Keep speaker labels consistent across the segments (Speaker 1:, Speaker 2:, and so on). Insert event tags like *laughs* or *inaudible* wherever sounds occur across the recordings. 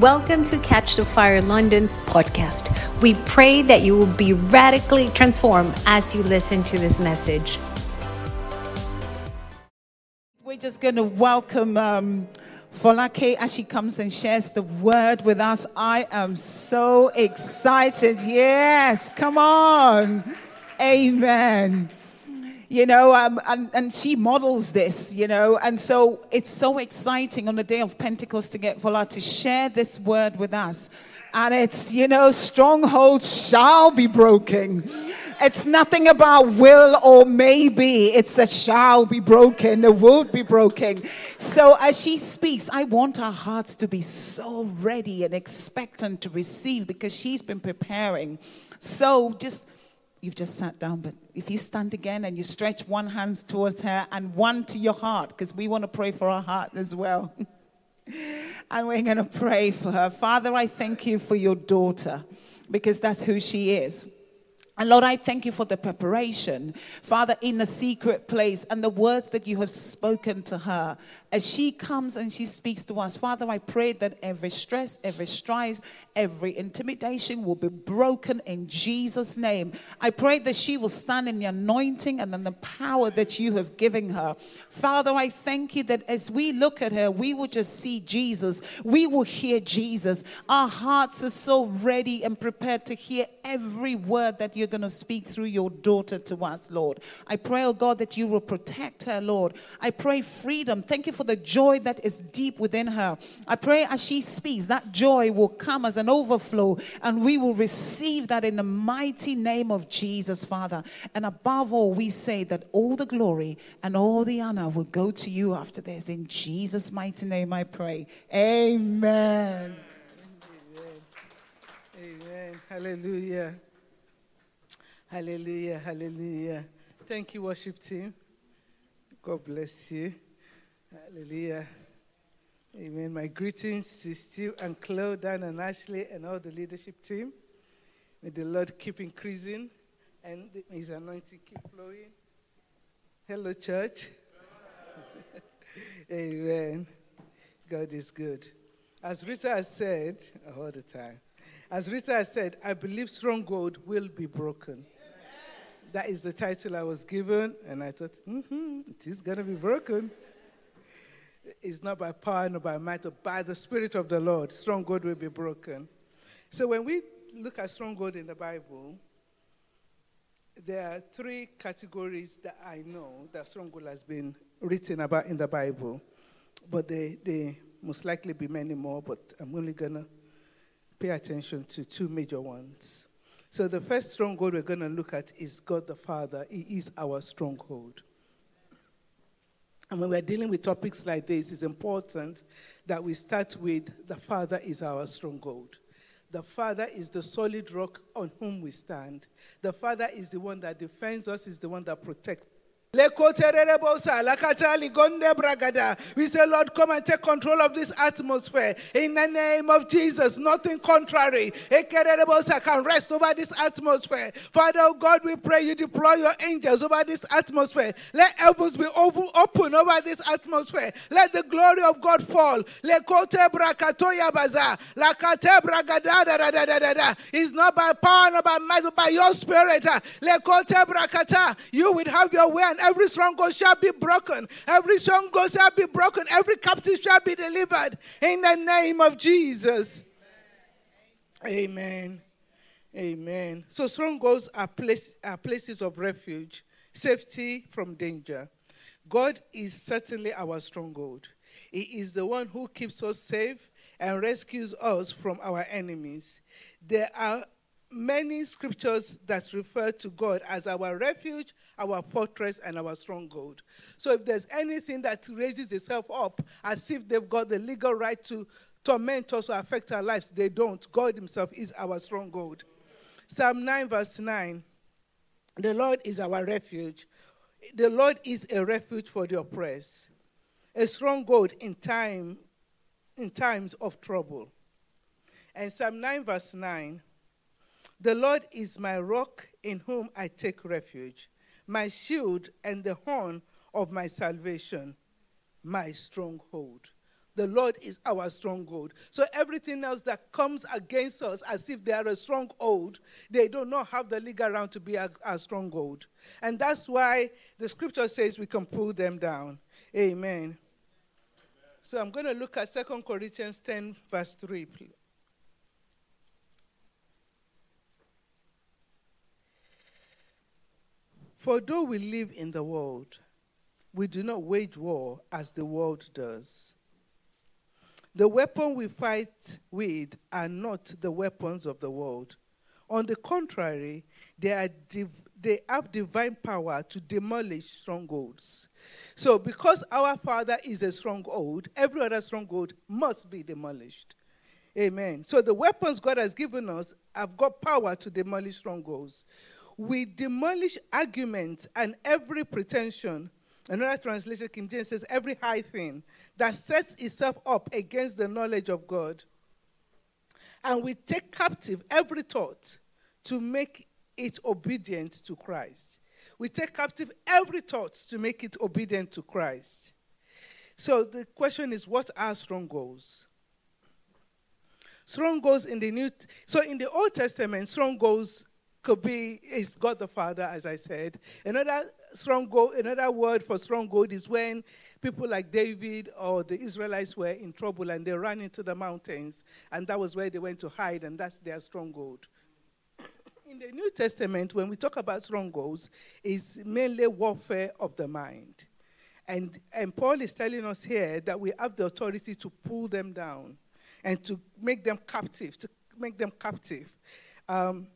Speaker 1: Welcome to Catch the Fire London's podcast. We pray that you will be radically transformed as you listen to this message.
Speaker 2: We're just going to welcome um, Folake as she comes and shares the word with us. I am so excited. Yes, come on. Amen you know, um, and, and she models this, you know, and so it's so exciting on the day of Pentecost to get Fola to share this word with us. And it's, you know, strongholds shall be broken. It's nothing about will or maybe. It's a shall be broken, a will be broken. So as she speaks, I want our hearts to be so ready and expectant to receive because she's been preparing. So just you've just sat down, but if you stand again and you stretch one hand towards her and one to your heart, because we want to pray for our heart as well. *laughs* and we're going to pray for her. Father, I thank you for your daughter because that's who she is. And Lord, I thank you for the preparation, Father, in the secret place and the words that you have spoken to her as she comes and she speaks to us. Father, I pray that every stress, every strife, every intimidation will be broken in Jesus' name. I pray that she will stand in the anointing and in the power that you have given her. Father, I thank you that as we look at her, we will just see Jesus. We will hear Jesus. Our hearts are so ready and prepared to hear every word that you you're going to speak through your daughter to us, Lord. I pray, oh God, that you will protect her, Lord. I pray freedom. Thank you for the joy that is deep within her. I pray as she speaks, that joy will come as an overflow, and we will receive that in the mighty name of Jesus, Father. And above all, we say that all the glory and all the honor will go to you after this. In Jesus' mighty name, I pray. Amen.
Speaker 3: Amen. Amen. Hallelujah. Hallelujah, hallelujah. Thank you, worship team. God bless you. Hallelujah. Amen. My greetings to Stu and Claude, Dan and Ashley and all the leadership team. May the Lord keep increasing and his anointing keep flowing. Hello, church. *laughs* Amen. God is good. As Rita has said all the time, as Rita has said, I believe stronghold will be broken. That is the title I was given, and I thought, mm-hmm, it is going to be broken. It's not by power nor by might, but by the Spirit of the Lord. Strong Stronghold will be broken. So when we look at strong stronghold in the Bible, there are three categories that I know that stronghold has been written about in the Bible, but they, they most likely be many more, but I'm only going to pay attention to two major ones. So the first strong stronghold we're going to look at is God the Father. He is our stronghold. And when we're dealing with topics like this, it's important that we start with the Father is our stronghold. The Father is the solid rock on whom we stand. The Father is the one that defends us, is the one that protects we say, Lord, come and take control of this atmosphere. In the name of Jesus, nothing contrary can rest over this atmosphere. Father oh God, we pray you deploy your angels over this atmosphere. Let heavens be open, open over this atmosphere. Let the glory of God fall. It's not by power, not by might, but by your spirit. You will have your way and every stronghold shall be broken. Every stronghold shall be broken. Every captive shall be delivered in the name of Jesus. Amen. Amen. So strongholds are, place, are places of refuge, safety from danger. God is certainly our stronghold. He is the one who keeps us safe and rescues us from our enemies. There are many scriptures that refer to God as our refuge, our fortress, and our stronghold. So if there's anything that raises itself up as if they've got the legal right to torment us or affect our lives, they don't. God Himself is our stronghold. Psalm 9, verse 9 The Lord is our refuge. The Lord is a refuge for the oppressed, a stronghold in time in times of trouble. And Psalm 9, verse 9 the Lord is my rock in whom I take refuge, my shield and the horn of my salvation, my stronghold. The Lord is our stronghold. So everything else that comes against us as if they are a stronghold, they do not have the legal ground to be a, stronghold. And that's why the scripture says we can pull them down. Amen. So I'm going to look at 2 Corinthians 10, verse 3, please. For though we live in the world, we do not wage war as the world does. The weapon we fight with are not the weapons of the world. On the contrary, they, are div- they have divine power to demolish strongholds. So, because our Father is a stronghold, every other stronghold must be demolished. Amen. So, the weapons God has given us have got power to demolish strongholds we demolish arguments and every pretension. Another translation, King James says, every high thing that sets itself up against the knowledge of God. And we take captive every thought to make it obedient to Christ. We take captive every thought to make it obedient to Christ. So the question is what are strongholds? Strongholds in the New so in the Old Testament, strongholds could be is God the Father, as I said. Another stronghold, another word for stronghold is when people like David or the Israelites were in trouble and they ran into the mountains, and that was where they went to hide, and that's their stronghold. In the New Testament, when we talk about strongholds, it's mainly warfare of the mind. And, and Paul is telling us here that we have the authority to pull them down and to make them captive, to make them captive. Um,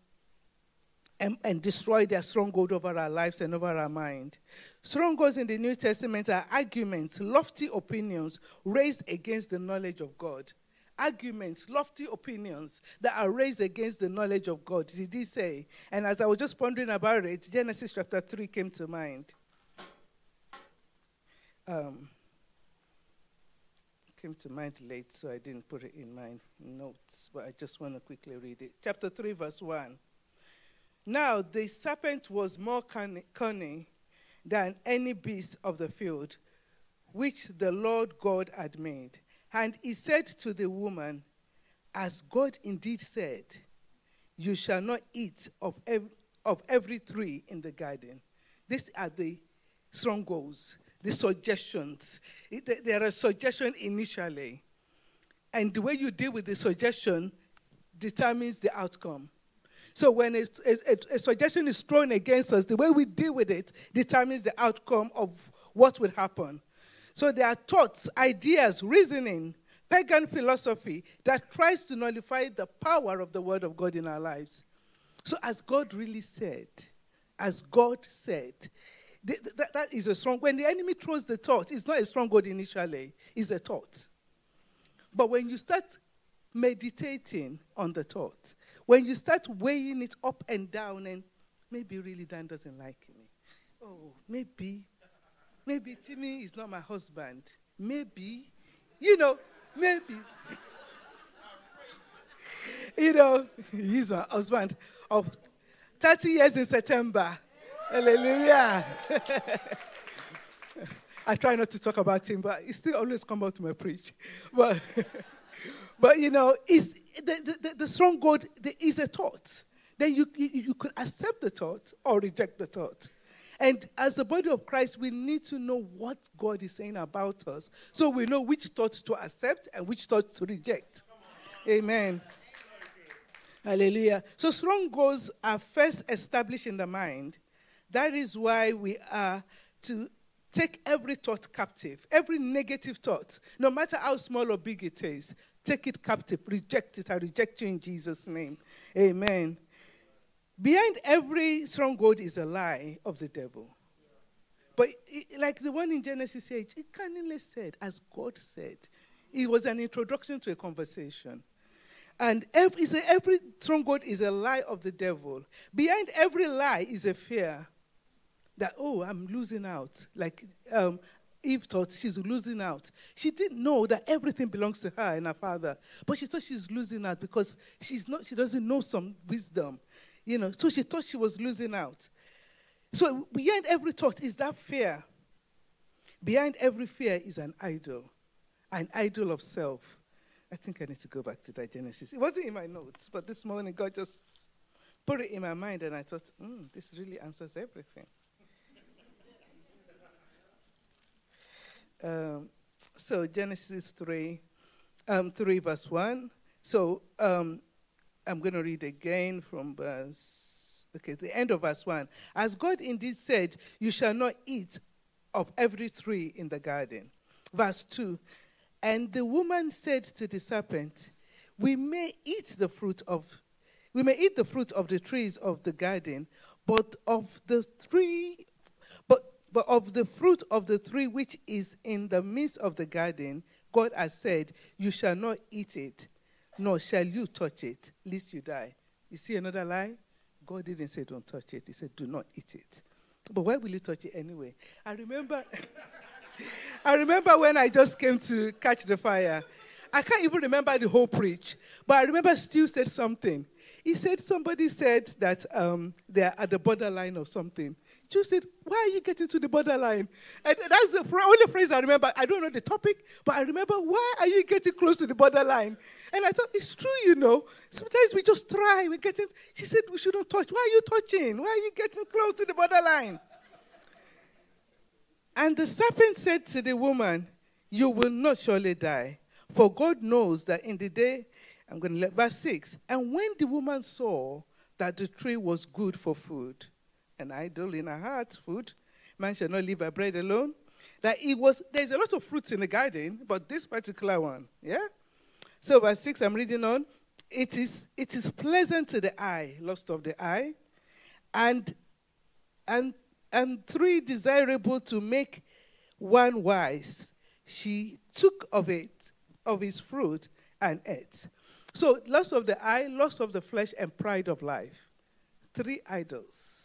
Speaker 3: and, and destroy their stronghold over our lives and over our mind. Strongholds in the New Testament are arguments, lofty opinions raised against the knowledge of God. Arguments, lofty opinions that are raised against the knowledge of God. Did he say? And as I was just pondering about it, Genesis chapter 3 came to mind. Um, came to mind late, so I didn't put it in my notes, but I just want to quickly read it. Chapter 3, verse 1. Now the serpent was more cunning than any beast of the field which the Lord God had made. And he said to the woman, As God indeed said, You shall not eat of every, of every tree in the garden. These are the strongholds, the suggestions. There are suggestions initially. And the way you deal with the suggestion determines the outcome. So when a, a, a, suggestion is thrown against us, the way we deal with it determines the outcome of what will happen. So there are thoughts, ideas, reasoning, pagan philosophy that tries to nullify the power of the word of God in our lives. So as God really said, as God said, that, that is a strong. When the enemy throws the thought, it's not a strong word initially. It's a thought. But when you start meditating on the thought, when you start weighing it up and down, and maybe really Dan doesn't like me. Oh, maybe, maybe Timmy is not my husband. Maybe, you know, maybe. *laughs* you know, he's my husband of 30 years in September. Hallelujah. *laughs* I try not to talk about him, but he still always come out to my preach. But *laughs* but you know, it's, the, the, the stronghold is a thought. Then you, you, you could accept the thought or reject the thought. And as the body of Christ, we need to know what God is saying about us so we know which thoughts to accept and which thoughts to reject. Amen. Hallelujah. So strongholds are first established in the mind. That is why we are to take every thought captive, every negative thought, no matter how small or big it is, Take it captive. Reject it. I reject you in Jesus' name. Amen. Behind every stronghold is a lie of the devil. But like the one in Genesis 8, it cunningly said, as God said. It was an introduction to a conversation. And every, every stronghold is a lie of the devil. Behind every lie is a fear that, oh, I'm losing out. Like um, Eve thought she's losing out. She didn't know that everything belongs to her and her father, but she thought she's losing out because she's not, she doesn't know some wisdom, you know. So she thought she was losing out. So behind every thought is that fear. Behind every fear is an idol. an idol of self. I think I need to go back to that Genesis. It wasn't in my notes, but this morning God just put it in my mind, and I thought, mm, this really answers everything. Um, so Genesis 3, um, 3 verse 1. So um, I'm going to read again from verse, okay, the end of verse 1. As God indeed said, you shall not eat of every tree in the garden. Verse 2. And the woman said to the serpent, We may eat the fruit of we may eat the fruit of the trees of the garden, but of the tree but of the fruit of the tree which is in the midst of the garden, God has said, You shall not eat it, nor shall you touch it, lest you die. You see another lie? God didn't say don't touch it. He said, Do not eat it. But why will you touch it anyway? I remember *laughs* I remember when I just came to catch the fire. I can't even remember the whole preach, but I remember Stu said something. He said somebody said that um, they're at the borderline of something. Stu said, Why are you getting to the borderline? And that's the only phrase I remember. I don't know the topic, but I remember, Why are you getting close to the borderline? And I thought, It's true, you know. Sometimes we just try. We're getting, she said, We shouldn't touch. Why are you touching? Why are you getting close to the borderline? And the serpent said to the woman, You will not surely die, for God knows that in the day, I'm going to let verse 6. And when the woman saw that the tree was good for food, an idol in her heart, food, man shall not live by bread alone, that it was, there's a lot of fruits in the garden, but this particular one, yeah? So verse 6, I'm reading on. It is, it is pleasant to the eye, lust of the eye, and, and and three, desirable to make one wise. She took of it, of his fruit, and ate. So, loss of the eye, loss of the flesh, and pride of life. Three idols.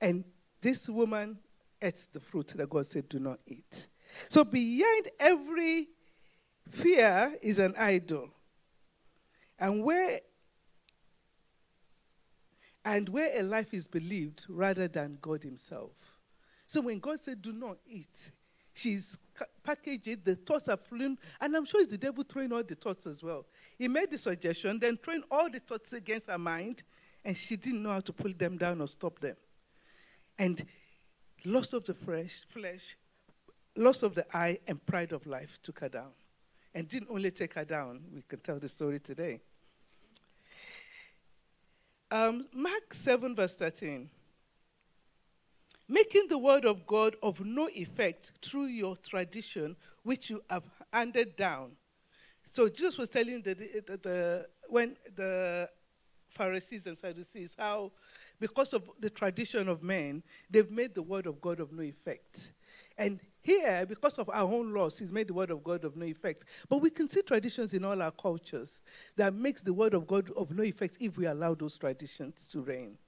Speaker 3: And this woman ate the fruit that God said, do not eat. So, behind every fear is an idol. And where and where a life is believed rather than God Himself. So when God said, Do not eat, she's packaged it, the thoughts are flew, and I'm sure it's the devil throwing all the thoughts as well. He made the suggestion, then throwing all the thoughts against her mind, and she didn't know how to pull them down or stop them. And loss of the flesh, flesh, loss of the eye, and pride of life took her down. And didn't only take her down, we can tell the story today. Um, Mark 7, verse 13. Making the word of God of no effect through your tradition, which you have handed down. So Jesus was telling the, the, the when the Pharisees and Sadducees how, because of the tradition of men, they've made the word of God of no effect. And here, because of our own laws, he's made the word of God of no effect. But we can see traditions in all our cultures that makes the word of God of no effect if we allow those traditions to reign.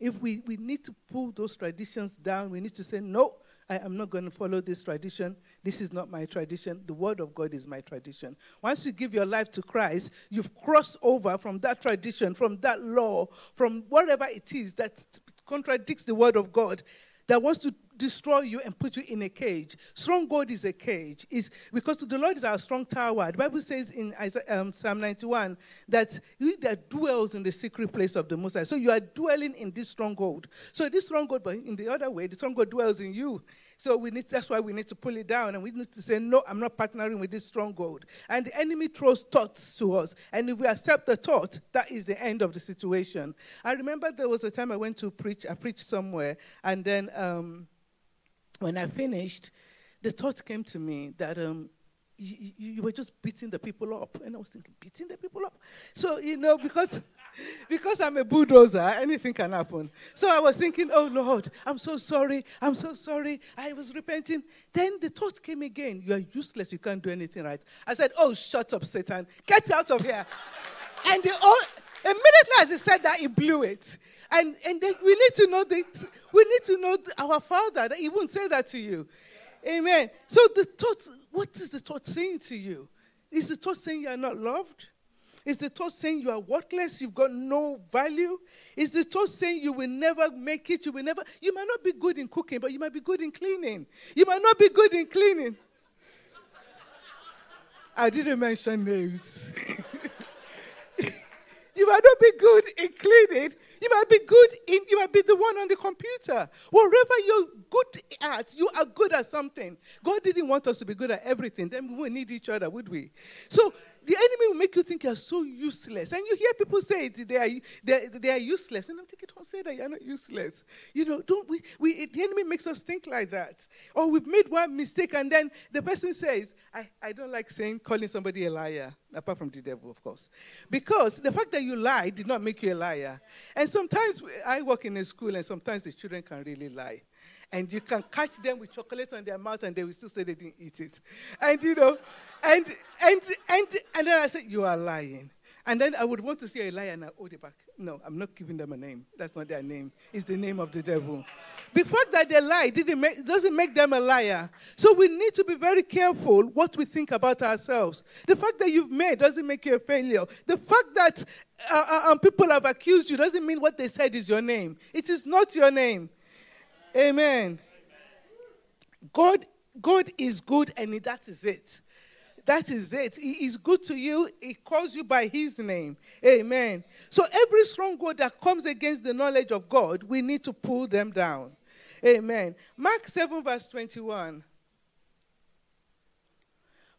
Speaker 3: If we, we need to pull those traditions down, we need to say, no, I am not going to follow this tradition. This is not my tradition. The word of God is my tradition. Once you give your life to Christ, you've crossed over from that tradition, from that law, from whatever it is that contradicts the word of God, that wants to destroy you and put you in a cage. Stronghold is a cage. Is because the Lord is our strong tower. The Bible says in Isaiah, um, Psalm 91 that he that dwells in the secret place of the Most High. So you are dwelling in this stronghold. So this stronghold, but in the other way, the stronghold dwells in you. So we need, that's why we need to pull it down and we need to say, no, I'm not partnering with this stronghold. And the enemy throws thoughts to us. And if we accept the thought, that is the end of the situation. I remember there was a time I went to preach, I preached somewhere, and then um, when I finished, the thought came to me that um, you, you, were just beating the people up. And I was thinking, beating the people up? So, you know, because, *laughs* because I'm a bulldozer, anything can happen. So I was thinking, oh Lord, I'm so sorry. I'm so sorry. I was repenting. Then the thought came again, you are useless. You can't do anything right. I said, oh, shut up, Satan. Get out of here. and the, oh, immediately as he said that, he blew it. And, and we need to know the, we need to know our Father that He won't say that to you. Amen. So the thought, what is the thought saying to you? Is the thought saying you are not loved? Is the thought saying you are worthless? You've got no value? Is the thought saying you will never make it? You will never. You might not be good in cooking, but you might be good in cleaning. You might not be good in cleaning. I didn't mention names. *laughs* you might not be good in cleaning. You might be good in, you might be the one on the computer. Whatever you're good at, you are good at something. God didn't want us to be good at everything. Then we would need each other, would we? So the enemy will make you think you're so useless. And you hear people say it, they are, they, they are useless. And I'm thinking, don't say that you're not useless. You know, don't we, we, the enemy makes us think like that. Or we've made one mistake and then the person says, I, I don't like saying, calling somebody a liar, apart from the devil, of course. Because the fact that you lie did not make you a liar. And sometimes I work in a school and sometimes the children can really lie and you can catch them with chocolate on their mouth and they will still say they didn't eat it. And you know, and and and and then I said, You are lying. And then I would want to say a liar and I hold it back. No, I'm not giving them a name. That's not their name. It's the name of the devil. The fact that they lie didn't make, doesn't make them a liar. So we need to be very careful what we think about ourselves. The fact that you've made doesn't make you a failure. The fact that uh, uh, um, people have accused you doesn't mean what they said is your name. It is not your name. Amen. God, God is good, and that is it. That is it. He is good to you. He calls you by his name. Amen. So every stronghold that comes against the knowledge of God, we need to pull them down. Amen. Mark 7, verse 21.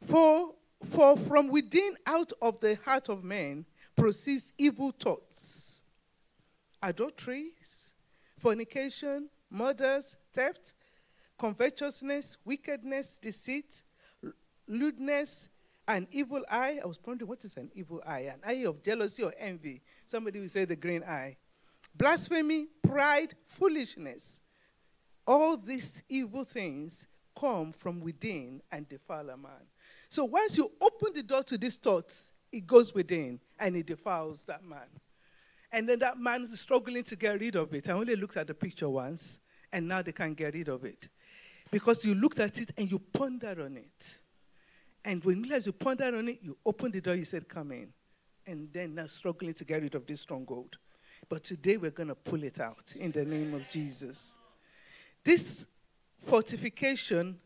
Speaker 3: For, for from within out of the heart of men, proceeds evil thoughts, adulteries, fornication, murders, theft, covetousness, wickedness, deceit, lewdness, an evil eye. I was wondering, what is an evil eye? An eye of jealousy or envy. Somebody will say the green eye. Blasphemy, pride, foolishness. All these evil things come from within and defile a man. So once you open the door to these thoughts, it goes within and it defiles that man. And then that man is struggling to get rid of it. I only looked at the picture once, and now they can't get rid of it. Because you looked at it and you pondered on it. And when you realize you pondered on it, you opened the door, you said, Come in. And then now struggling to get rid of this stronghold. But today we're going to pull it out in the name of Jesus. This fortification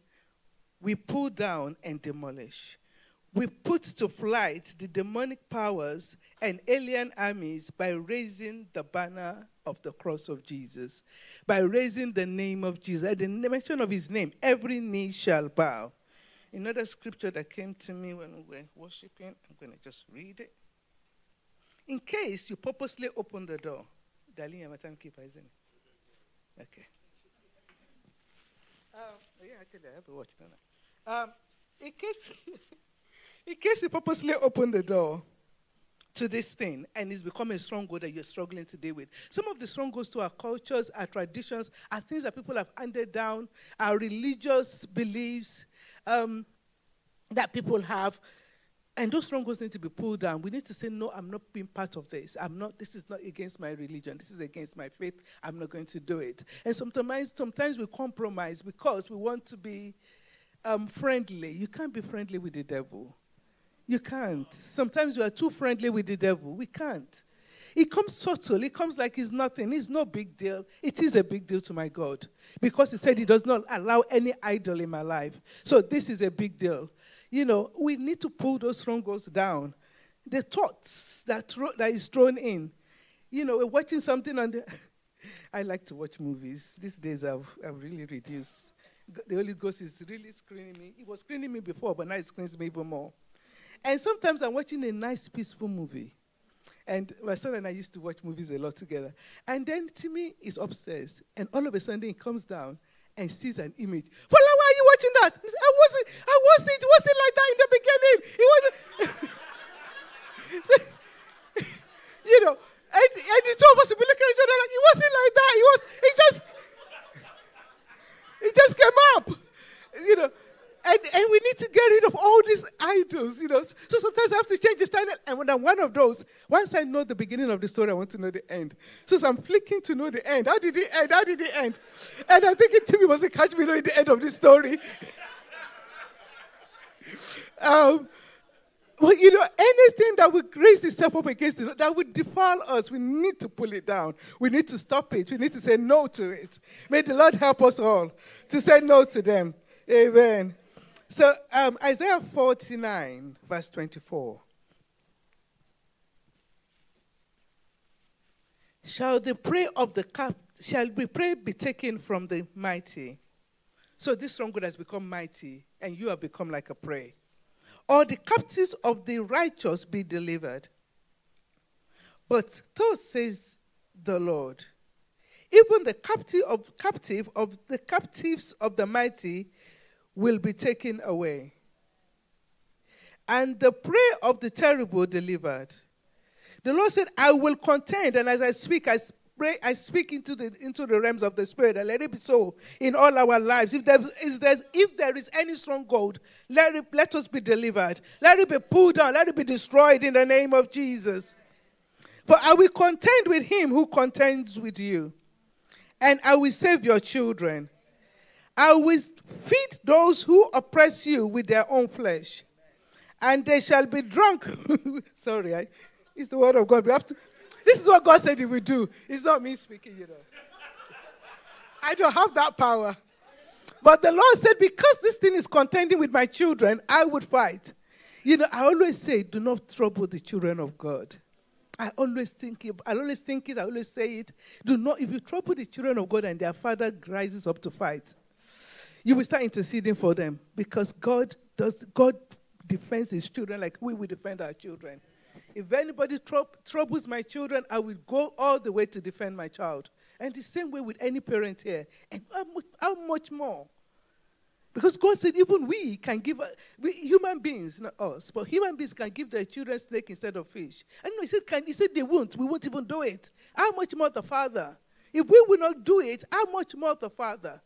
Speaker 3: we pull down and demolish. We put to flight the demonic powers and alien armies by raising the banner of the cross of Jesus, by raising the name of Jesus. At the mention of his name, every knee shall bow. Another scripture that came to me when we were worshiping, I'm going to just read it. In case you purposely open the door, darling, I'm a timekeeper, isn't it? Okay. Um, yeah, actually, I have a watch. Um, in case, *laughs* in case you purposely open the door, to this thing and it's become a stronghold that you're struggling to deal with. Some of the strongholds to our cultures, our traditions, are things that people have handed down, our religious beliefs um, that people have. And those strongholds need to be pulled down. We need to say, no, I'm not being part of this. I'm not, this is not against my religion. This is against my faith. I'm not going to do it. And sometimes, sometimes we compromise because we want to be um, friendly. You can't be friendly with the devil. You can't. Sometimes you are too friendly with the devil. We can't. It comes subtle. It comes like it's nothing. It's no big deal. It is a big deal to my God because He said He does not allow any idol in my life. So this is a big deal. You know, we need to pull those strongholds down. The thoughts that, that is thrown in. You know, we're watching something on the. *laughs* I like to watch movies. These days I've, I've really reduced. The Holy Ghost is really screening me. It was screening me before, but now it screens me even more. And sometimes I'm watching a nice, peaceful movie. And my son and I used to watch movies a lot together. And then Timmy is upstairs, and all of a sudden he comes down and sees an image. Well, why are you watching that? I wasn't, I wasn't, it wasn't like that in the beginning. It wasn't. *laughs* you know, and, and the two of us would be looking at each other like, it wasn't like that. It was, it just, it just came up. You know, and, and we need to get rid of all these idols, you know. So sometimes I have to change the channel. And when I'm one of those, once I know the beginning of the story, I want to know the end. So, so I'm flicking to know the end. How did it end? How did it end? And I'm thinking Timmy was a catch me knowing the end of the story. *laughs* um, well, you know, anything that would raise itself up against it, that would defile us, we need to pull it down. We need to stop it. We need to say no to it. May the Lord help us all to say no to them. Amen. So, um, Isaiah 49, verse 24. Shall the prey of the cap shall the prey be taken from the mighty? So this stronghold has become mighty, and you have become like a prey. Or the captives of the righteous be delivered. But thus says the Lord, even the captive of captive of the captives of the mighty will be taken away, and the prey of the terrible delivered. The Lord said, I will contend, and as I speak, I pray, I speak into the into the realms of the spirit, and let it be so in all our lives. If there is there's, if there is any stronghold, let it, let us be delivered. Let it be pulled down. Let it be destroyed in the name of Jesus. For I will contend with him who contends with you, and I will save your children. I will feed those who oppress you with their own flesh, and they shall be drunk. *laughs* Sorry, I, it's the word of God. We have to. This is what God said He would do. It's not me speaking, you know. I don't have that power. But the Lord said, because this thing is contending with my children, I would fight. You know, I always say, do not trouble the children of God. I always think it, I always think it, I always say it. Do not, if you trouble the children of God and their father rises up to fight, you will start interceding for them because God does God defends his children like we will defend our children. If anybody troubles my children, I will go all the way to defend my child. And the same way with any parent here. And how much, how much more? Because God said even we can give, uh, we, human beings, not us, but human beings can give their children snake instead of fish. And He said, can, he said they won't. We won't even do it. How much more the Father? If we will not do it, how much more the Father?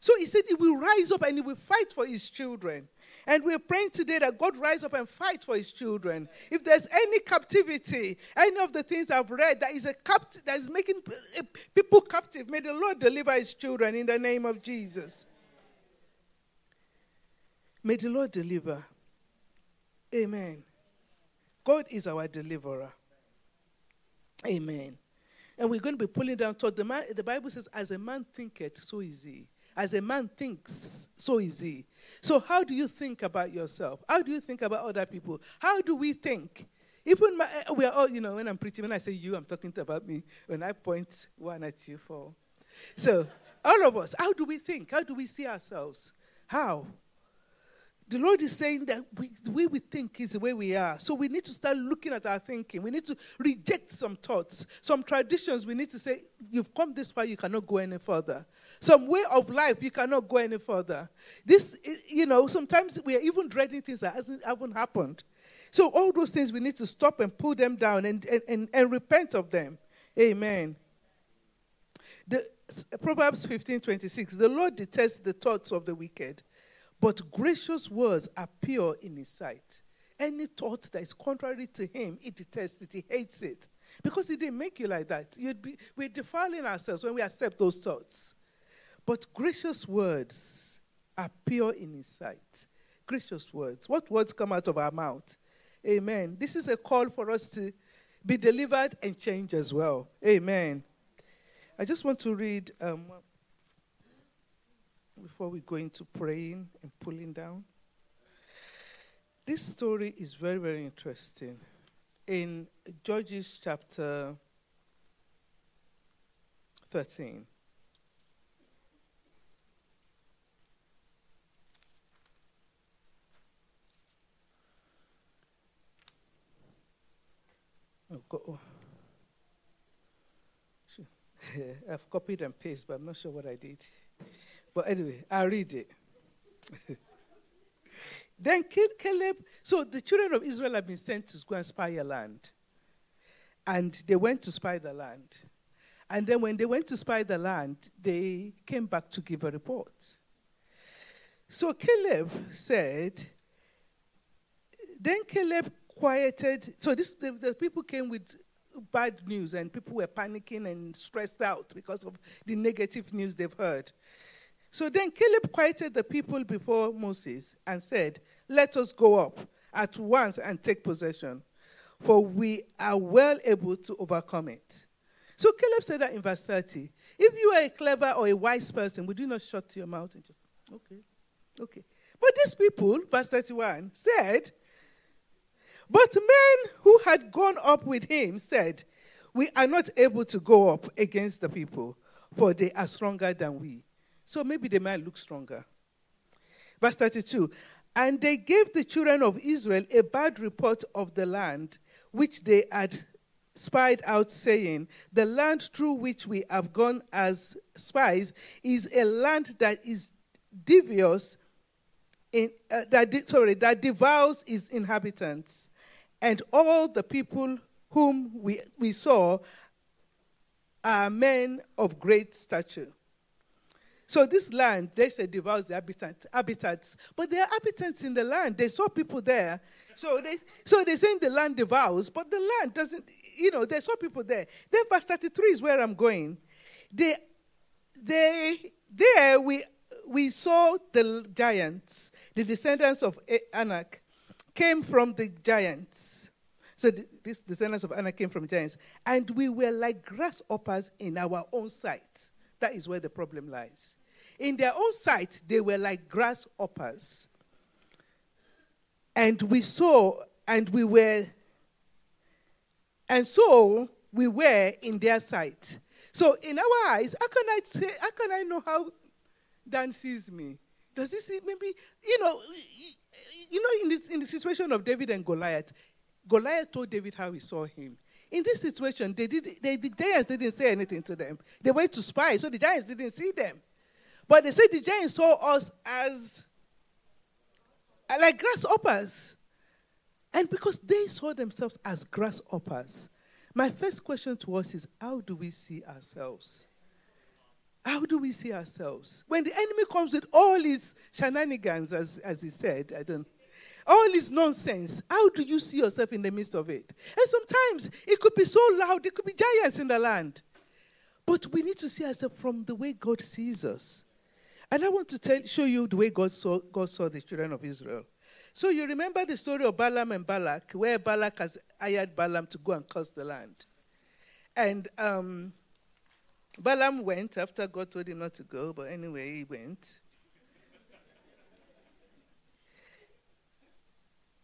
Speaker 3: So he said he will rise up and he will fight for his children. And we're praying today that God rise up and fight for his children. If there's any captivity, any of the things I've read that is a captive that is making eh, people captive, may the Lord deliver his children in the name of Jesus. May the Lord deliver. Amen. God is our deliverer. Amen. And we're going to be pulling down toward the man, the Bible says, as a man thinketh, so is he. As a man thinks, so is he. So, how do you think about yourself? How do you think about other people? How do we think? Even my, eh, we are all, you know, when I'm preaching, when I say you, I'm talking about me. When I point one at you, four. So, all of us, how do we think? How do we see ourselves? How? The Lord is saying that we, the way we think is the way we are. So we need to start looking at our thinking. We need to reject some thoughts, some traditions. We need to say, You've come this far, you cannot go any further some way of life, you cannot go any further. This, you know, sometimes we are even dreading things that hasn't, haven't happened. So all those things we need to stop and pull them down and, and, and, and repent of them. Amen. The, Proverbs 15 26. The Lord detests the thoughts of the wicked, but gracious words pure in his sight. Any thought that is contrary to him, he detests it, he hates it. Because he didn't make you like that. You'd be, we're defiling ourselves when we accept those thoughts. But gracious words pure in his sight. Gracious words. What words come out of our mouth? Amen. This is a call for us to be delivered and change as well. Amen. I just want to read um, before we go into praying and pulling down. This story is very, very interesting. In Judges chapter 13, I've got. Oh. *laughs* I've copied and pasted, but I'm not sure what I did. But anyway, I'll read it. *laughs* then Caleb, so the children of Israel have been sent to go and spy a land. And they went to spy the land. And then when they went to spy the land, they came back to give a report. So Caleb said, then Caleb quieted. So this, the, the people came with bad news, and people were panicking and stressed out because of the negative news they've heard. So then Caleb quieted the people before Moses and said, Let us go up at once and take possession, for we are well able to overcome it. So Caleb said that in verse 30. If you are a clever or a wise person, would you not shut your mouth and just, okay, okay. But these people, verse 31, said, But men who had gone up with him said, We are not able to go up against the people, for they are stronger than we. So maybe they might look stronger. Verse 32 And they gave the children of Israel a bad report of the land which they had spied out, saying, The land through which we have gone as spies is a land that is devious, in, uh, that, sorry, that devours its inhabitants. And all the people whom we, we saw are men of great stature. So this land, they said, devours the habitat, habitats. But there are habitants in the land. They saw people there. So they so they saying the land devours, but the land doesn't, you know, they saw people there. Then verse 33 is where I'm going. They they there we we saw the giants, the descendants of Anak, came from the giants. So the, these descendants of Anak came from giants, and we were like grasshoppers in our own sight. That is where the problem lies. In their own sight, they were like grasshoppers. And we saw, and we were, and so we were in their sight. So in our eyes, how can I say, how can I know how Dan sees me? Does he see maybe, you know, you know, in this in the situation of David and Goliath, Goliath told David how he saw him. In this situation, they did they, the giants didn't say anything to them. They went to spy, so the giants didn't see them. But they said the giants saw us as like grasshoppers. And because they saw themselves as grasshoppers, my first question to us is how do we see ourselves? How do we see ourselves? When the enemy comes with all his shenanigans, as, as he said, I don't all his nonsense, how do you see yourself in the midst of it? And sometimes it could be so loud, it could be giants in the land. But we need to see ourselves from the way God sees us. And I want to tell, show you the way God saw, God saw the children of Israel. So you remember the story of Balaam and Balak, where Balak has hired Balaam to go and curse the land. And um, Balaam went after God told him not to go, but anyway, he went.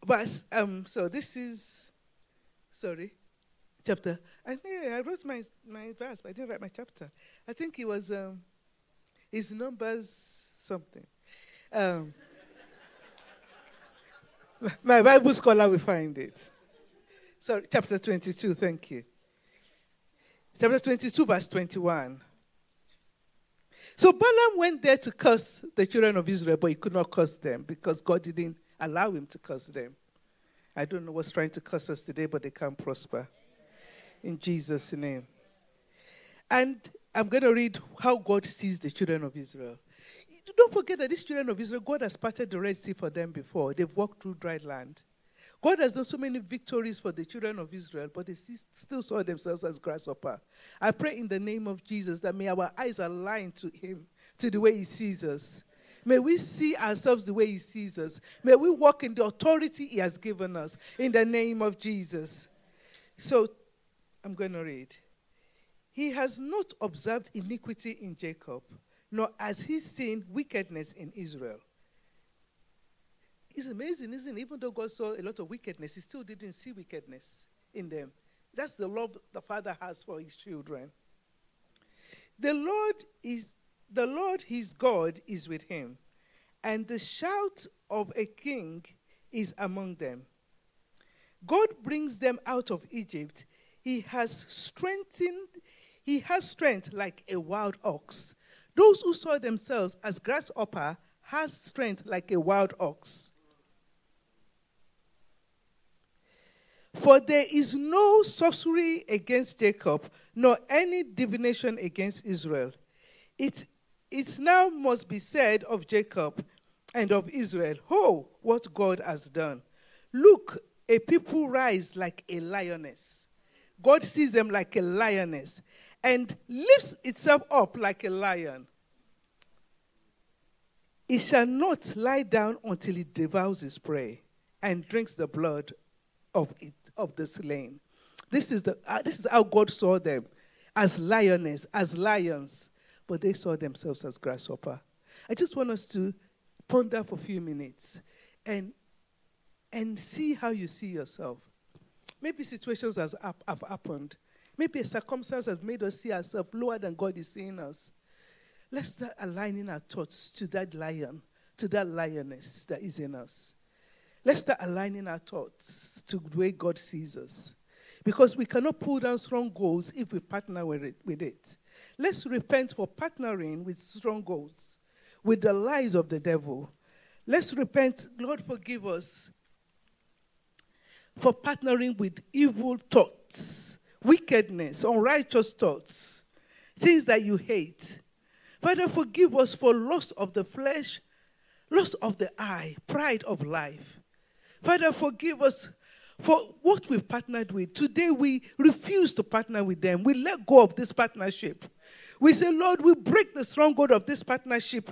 Speaker 3: but um, so this is, sorry, chapter. I think I wrote my, my verse, but I didn't write my chapter. I think it was. Um, his numbers something. Um, *laughs* my Bible scholar will find it. Sorry, chapter 22, thank you. Chapter 22, verse 21. So Balaam went there to curse the children of Israel, but he could not curse them because God didn't allow him to curse them. I don't know what's trying to curse us today, but they can't prosper. In Jesus' name. And I'm going to read how God sees the children of Israel. Don't forget that these children of Israel, God has parted the Red Sea for them before. They've walked through dry land. God has done so many victories for the children of Israel, but they still saw themselves as grasshopper. I pray in the name of Jesus that may our eyes align to Him, to the way He sees us. May we see ourselves the way He sees us. May we walk in the authority He has given us in the name of Jesus. So, I'm going to read. He has not observed iniquity in Jacob, nor has he seen wickedness in Israel. It's amazing, isn't it? Even though God saw a lot of wickedness, he still didn't see wickedness in them. That's the love the Father has for his children. The Lord is the Lord his God is with him, and the shout of a king is among them. God brings them out of Egypt. He has strengthened he has strength like a wild ox. Those who saw themselves as grasshopper has strength like a wild ox. For there is no sorcery against Jacob, nor any divination against Israel. It, it now must be said of Jacob and of Israel, Oh, what God has done. Look, a people rise like a lioness. God sees them like a lioness and lifts itself up like a lion. It shall not lie down until it devours its prey and drinks the blood of, it, of the slain. This is, the, uh, this is how God saw them as lioness, as lions, but they saw themselves as grasshopper. I just want us to ponder for a few minutes and, and see how you see yourself. Maybe situations have, have happened. Maybe a circumstance has made us see ourselves lower than God is seeing us. Let's start aligning our thoughts to that lion, to that lioness that is in us. Let's start aligning our thoughts to the way God sees us. Because we cannot pull down strongholds if we partner with it. Let's repent for partnering with strongholds, with the lies of the devil. Let's repent, Lord, forgive us for partnering with evil thoughts, wickedness, unrighteous thoughts, things that you hate. Father, forgive us for loss of the flesh, loss of the eye, pride of life. Father, forgive us for what we've partnered with. Today we refuse to partner with them. We let go of this partnership. We say, Lord, we break the stronghold of this partnership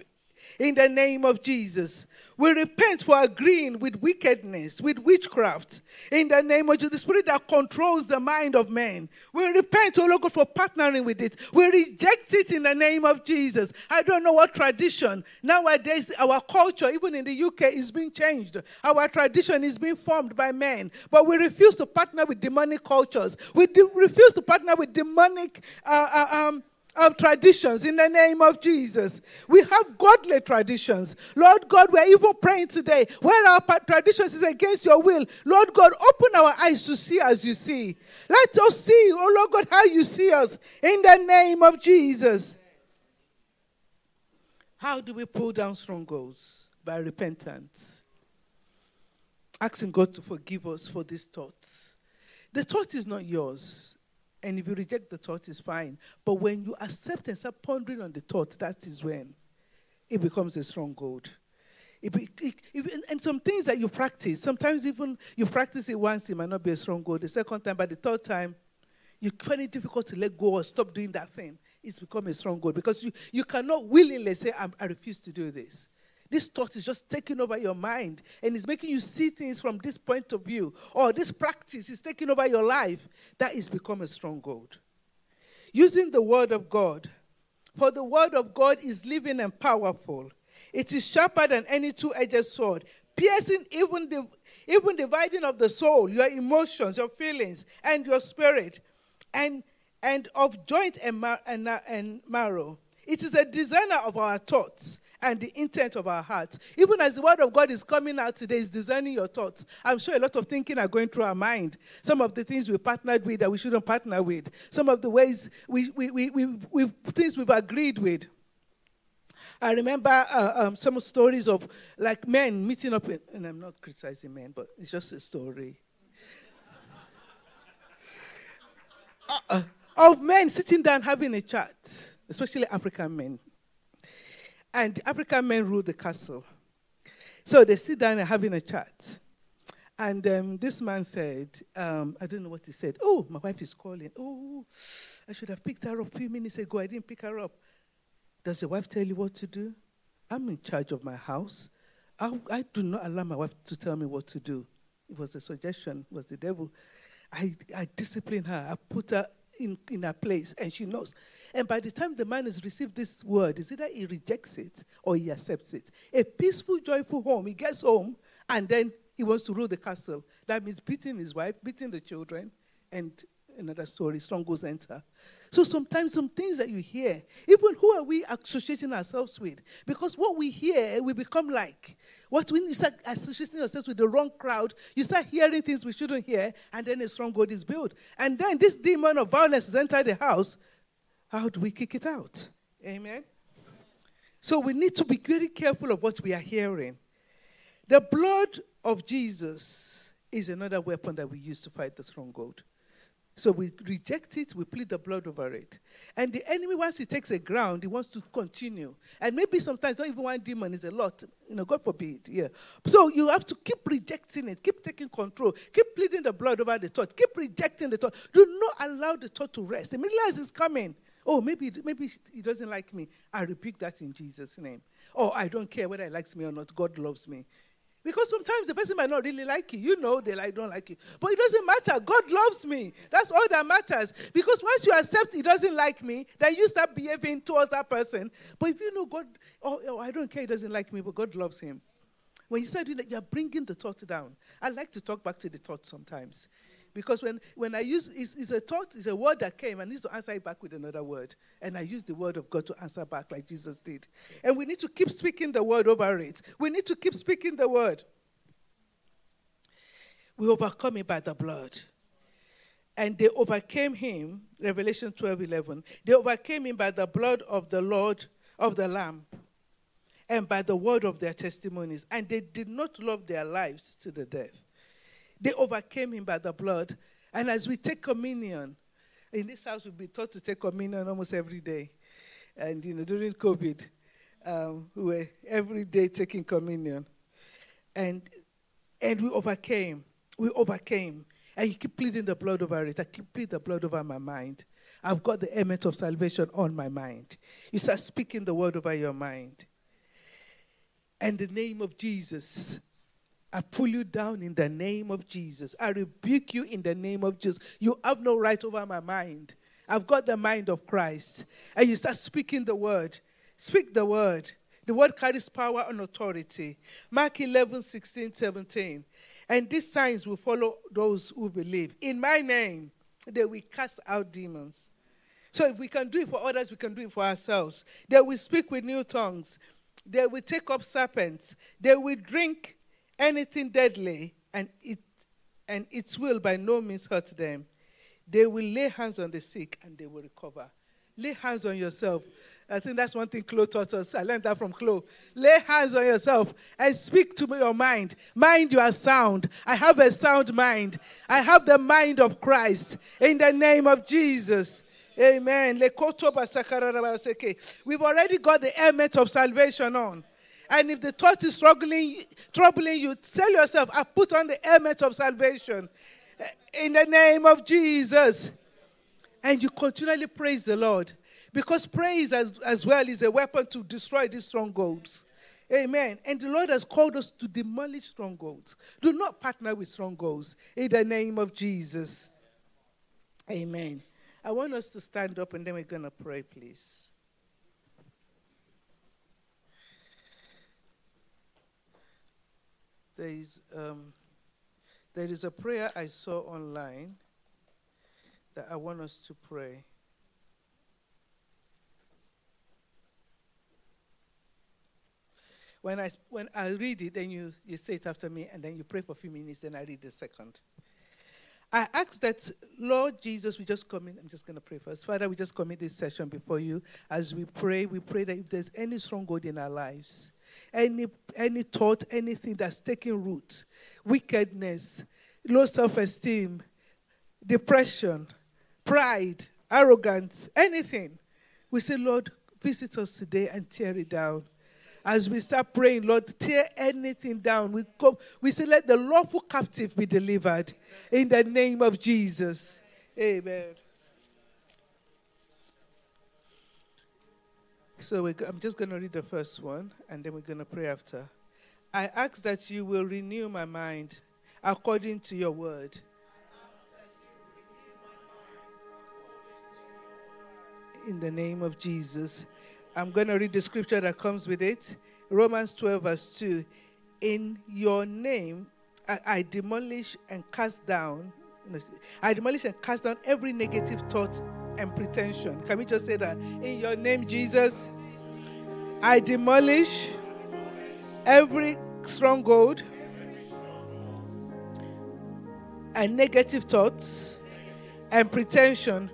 Speaker 3: in the name of Jesus. We repent for agreeing with wickedness, with witchcraft, in the name of Jesus, the spirit that controls the mind of men. We repent, oh Lord God, for partnering with it. We reject it in the name of Jesus. I don't know what tradition. Nowadays, our culture, even in the UK, is being changed. Our tradition is being formed by men. But we refuse to partner with demonic cultures. We refuse to partner with demonic uh, uh, um, um, traditions in the name of Jesus. We have godly traditions. Lord God, we're even praying today where our traditions is against your will. Lord God, open our eyes to see as you see. Let us see, oh Lord God, how you see us in the name of Jesus. How do we pull down strongholds? By repentance. Asking God to forgive us for these thoughts. The thought is not yours. And if you reject the thought, it's fine. But when you accept and start pondering on the thought, that is when it becomes a stronghold. It it, it, and some things that you practice, sometimes even you practice it once, it might not be a stronghold. The second time, but the third time, you find it difficult to let go or stop doing that thing. It's become a stronghold because you, you cannot willingly say, I refuse to do this. This thought is just taking over your mind and it's making you see things from this point of view. Or this practice is taking over your life. That is become a stronghold. Using the word of God. For the word of God is living and powerful. It is sharper than any two-edged sword, piercing even the even dividing of the soul, your emotions, your feelings, and your spirit, and and of joint and, mar- and, and marrow. It is a designer of our thoughts and the intent of our hearts. Even as the word of God is coming out today, is designing your thoughts. I'm sure a lot of thinking are going through our mind. Some of the things we partnered with that we shouldn't partner with. Some of the ways we, we, we, we, we things we've agreed with. I remember uh, um, some stories of like men meeting up, in, and I'm not criticizing men, but it's just a story. uh, uh, of men sitting down having a chat, especially African men. And African men rule the castle. So they sit down and having a chat. And um, this man said, um, I don't know what he said. Oh, my wife is calling. Oh, I should have picked her up a few minutes ago. I didn't pick her up. Does your wife tell you what to do? I'm in charge of my house. I, I do not allow my wife to tell me what to do. It was a suggestion, it was the devil. I, I discipline her. I put her in, in her place, and she knows. And by the time the man has received this word, is either he rejects it or he accepts it. A peaceful, joyful home. He gets home and then he wants to rule the castle. That means beating his wife, beating the children, and another story, strongholds enter. So sometimes some things that you hear, even who are we associating ourselves with? Because what we hear, we become like. What when you start associating yourselves with the wrong crowd, you start hearing things we shouldn't hear, and then a stronghold is built. And then this demon of violence has entered the house, how do we kick it out? Amen. So we need to be very careful of what we are hearing. The blood of Jesus is another weapon that we use to fight the stronghold. So we reject it, we plead the blood over it. And the enemy, once he takes a ground, he wants to continue. And maybe sometimes not even one demon is a lot. You know, God forbid. Yeah. So you have to keep rejecting it, keep taking control, keep pleading the blood over the thought, keep rejecting the thought. Do not allow the thought to rest. Immediately as it's coming, Oh, maybe, maybe he doesn't like me. I rebuke that in Jesus' name. Oh, I don't care whether he likes me or not. God loves me. Because sometimes the person might not really like you. You know they like don't like you. But it doesn't matter. God loves me. That's all that matters. Because once you accept he doesn't like me, then you start behaving towards that person. But if you know God, oh, oh I don't care, he doesn't like me, but God loves him. When you start doing that, you're bringing the thought down. I like to talk back to the thought sometimes. Because when, when I use, it's, it's, a thought, it's a word that came, I need to answer it back with another word. And I use the word of God to answer back like Jesus did. And we need to keep speaking the word over it. We need to keep speaking the word. We overcome it by the blood. And they overcame him, Revelation 12 11. They overcame him by the blood of the Lord, of the Lamb, and by the word of their testimonies. And they did not love their lives to the death. They overcame him by the blood. And as we take communion, in this house, we've been taught to take communion almost every day. And, you know, during COVID, um, we were every day taking communion. And, and we overcame. We overcame. And you keep pleading the blood over it. I keep pleading the blood over my mind. I've got the helmet of salvation on my mind. You start speaking the word over your mind. And the name of Jesus I pull you down in the name of Jesus. I rebuke you in the name of Jesus. You have no right over my mind. I've got the mind of Christ. And you start speaking the word. Speak the word. The word carries power and authority. Mark 11, 16, 17. And these signs will follow those who believe. In my name, they will cast out demons. So if we can do it for others, we can do it for ourselves. They will speak with new tongues. They will take up serpents. They will drink anything deadly, and it, and it will by no means hurt them. They will lay hands on the sick and they will recover. Lay hands on yourself. I think that's one thing Chloe taught us. I learned that from Chloe. Lay hands on yourself and speak to your mind. Mind you are sound. I have a sound mind. I have the mind of Christ. In the name of Jesus. Amen. We've already got the helmet of salvation on. And if the thought is struggling, troubling you, tell yourself, I put on the helmet of salvation in the name of Jesus. And you continually praise the Lord. Because praise as, as well is a weapon to destroy these strongholds. Amen. And the Lord has called us to demolish strongholds. Do not partner with strongholds in the name of Jesus. Amen. I want us to stand up and then we're going to pray, please. There is, um, there is a prayer I saw online that I want us to pray. When I, when I read it, then you, you say it after me, and then you pray for a few minutes, then I read the second. I ask that, Lord Jesus, we just commit, I'm just going to pray first. Father, we just commit this session before you. As we pray, we pray that if there's any stronghold in our lives, any, any thought, anything that's taking root, wickedness, low self esteem, depression, pride, arrogance, anything. We say, Lord, visit us today and tear it down. As we start praying, Lord, tear anything down. We, come, we say, let the lawful captive be delivered in the name of Jesus. Amen. So I'm just going to read the first one and then we're going to pray after. I ask that you will renew my mind according to your word. In the name of Jesus. I'm going to read the scripture that comes with it Romans 12, verse 2. In your name, I, I demolish and cast down, I demolish and cast down every negative thought and pretension. Can we just say that? In your name, Jesus, I demolish every stronghold and negative thoughts and pretension,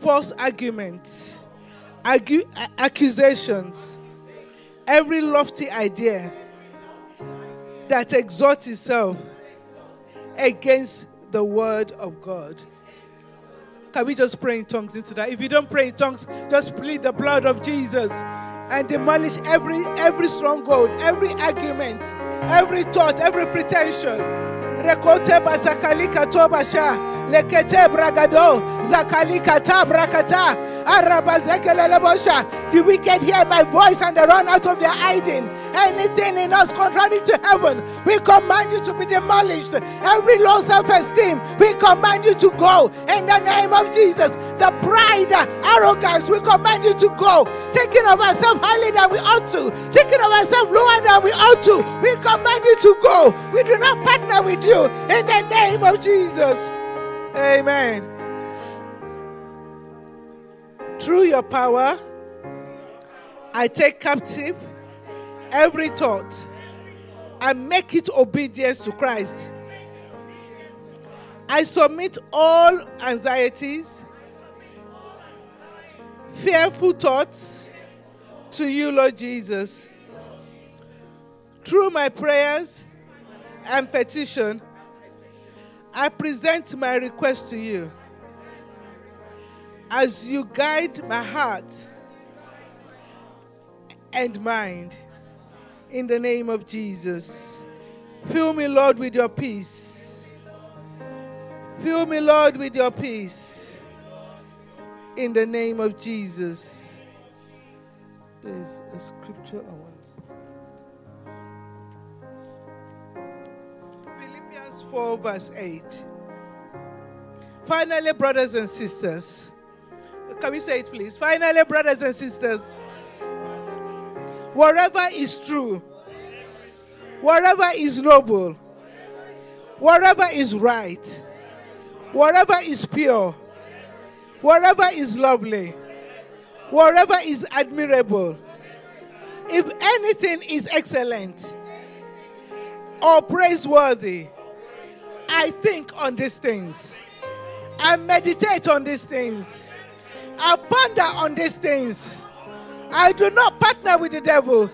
Speaker 3: false arguments, accusations, every lofty idea that exalts itself against the word of God. Can we just pray in tongues into that? If you don't pray in tongues, just plead the blood of Jesus and demolish every every stronghold, every argument, every thought, every pretension. Rekote tobasha lekete bragado zakalika ta brakata Arabazekelelebosha. The wicked hear my voice and they run out of their hiding. Anything in us contrary to heaven, we command you to be demolished. Every low self esteem, we command you to go in the name of Jesus. The pride, arrogance, we command you to go. Taking of ourselves higher than we ought to, taking of ourselves lower than we ought to, we command you to go. We do not partner with you in the name of Jesus. Amen. Through your power, I take captive every thought and make it obedience to Christ. I submit all anxieties, fearful thoughts to you, Lord Jesus. Through my prayers and petition, I present my request to you. As you guide my heart and mind, in the name of Jesus. Fill me, Lord, with your peace. Fill me, Lord, with your peace. In the name of Jesus. There's a scripture I want. Philippians 4, verse 8. Finally, brothers and sisters. Can we say it, please? Finally, brothers and sisters. Whatever is true, whatever is noble, whatever is right, whatever is pure, whatever is lovely, whatever is admirable, if anything is excellent or praiseworthy, I think on these things. I meditate on these things. I ponder on these things. I do not partner with the devil.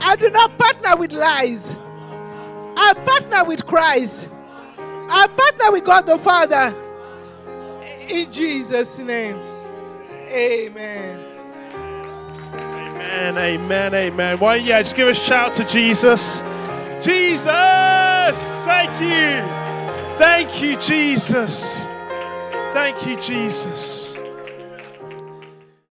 Speaker 3: I do not partner with lies. I partner with Christ. I partner with God the Father. In Jesus' name. Amen.
Speaker 4: Amen, amen, amen. Why don't you just give a shout to Jesus? Jesus! Thank you. Thank you, Jesus. Thank you, Jesus.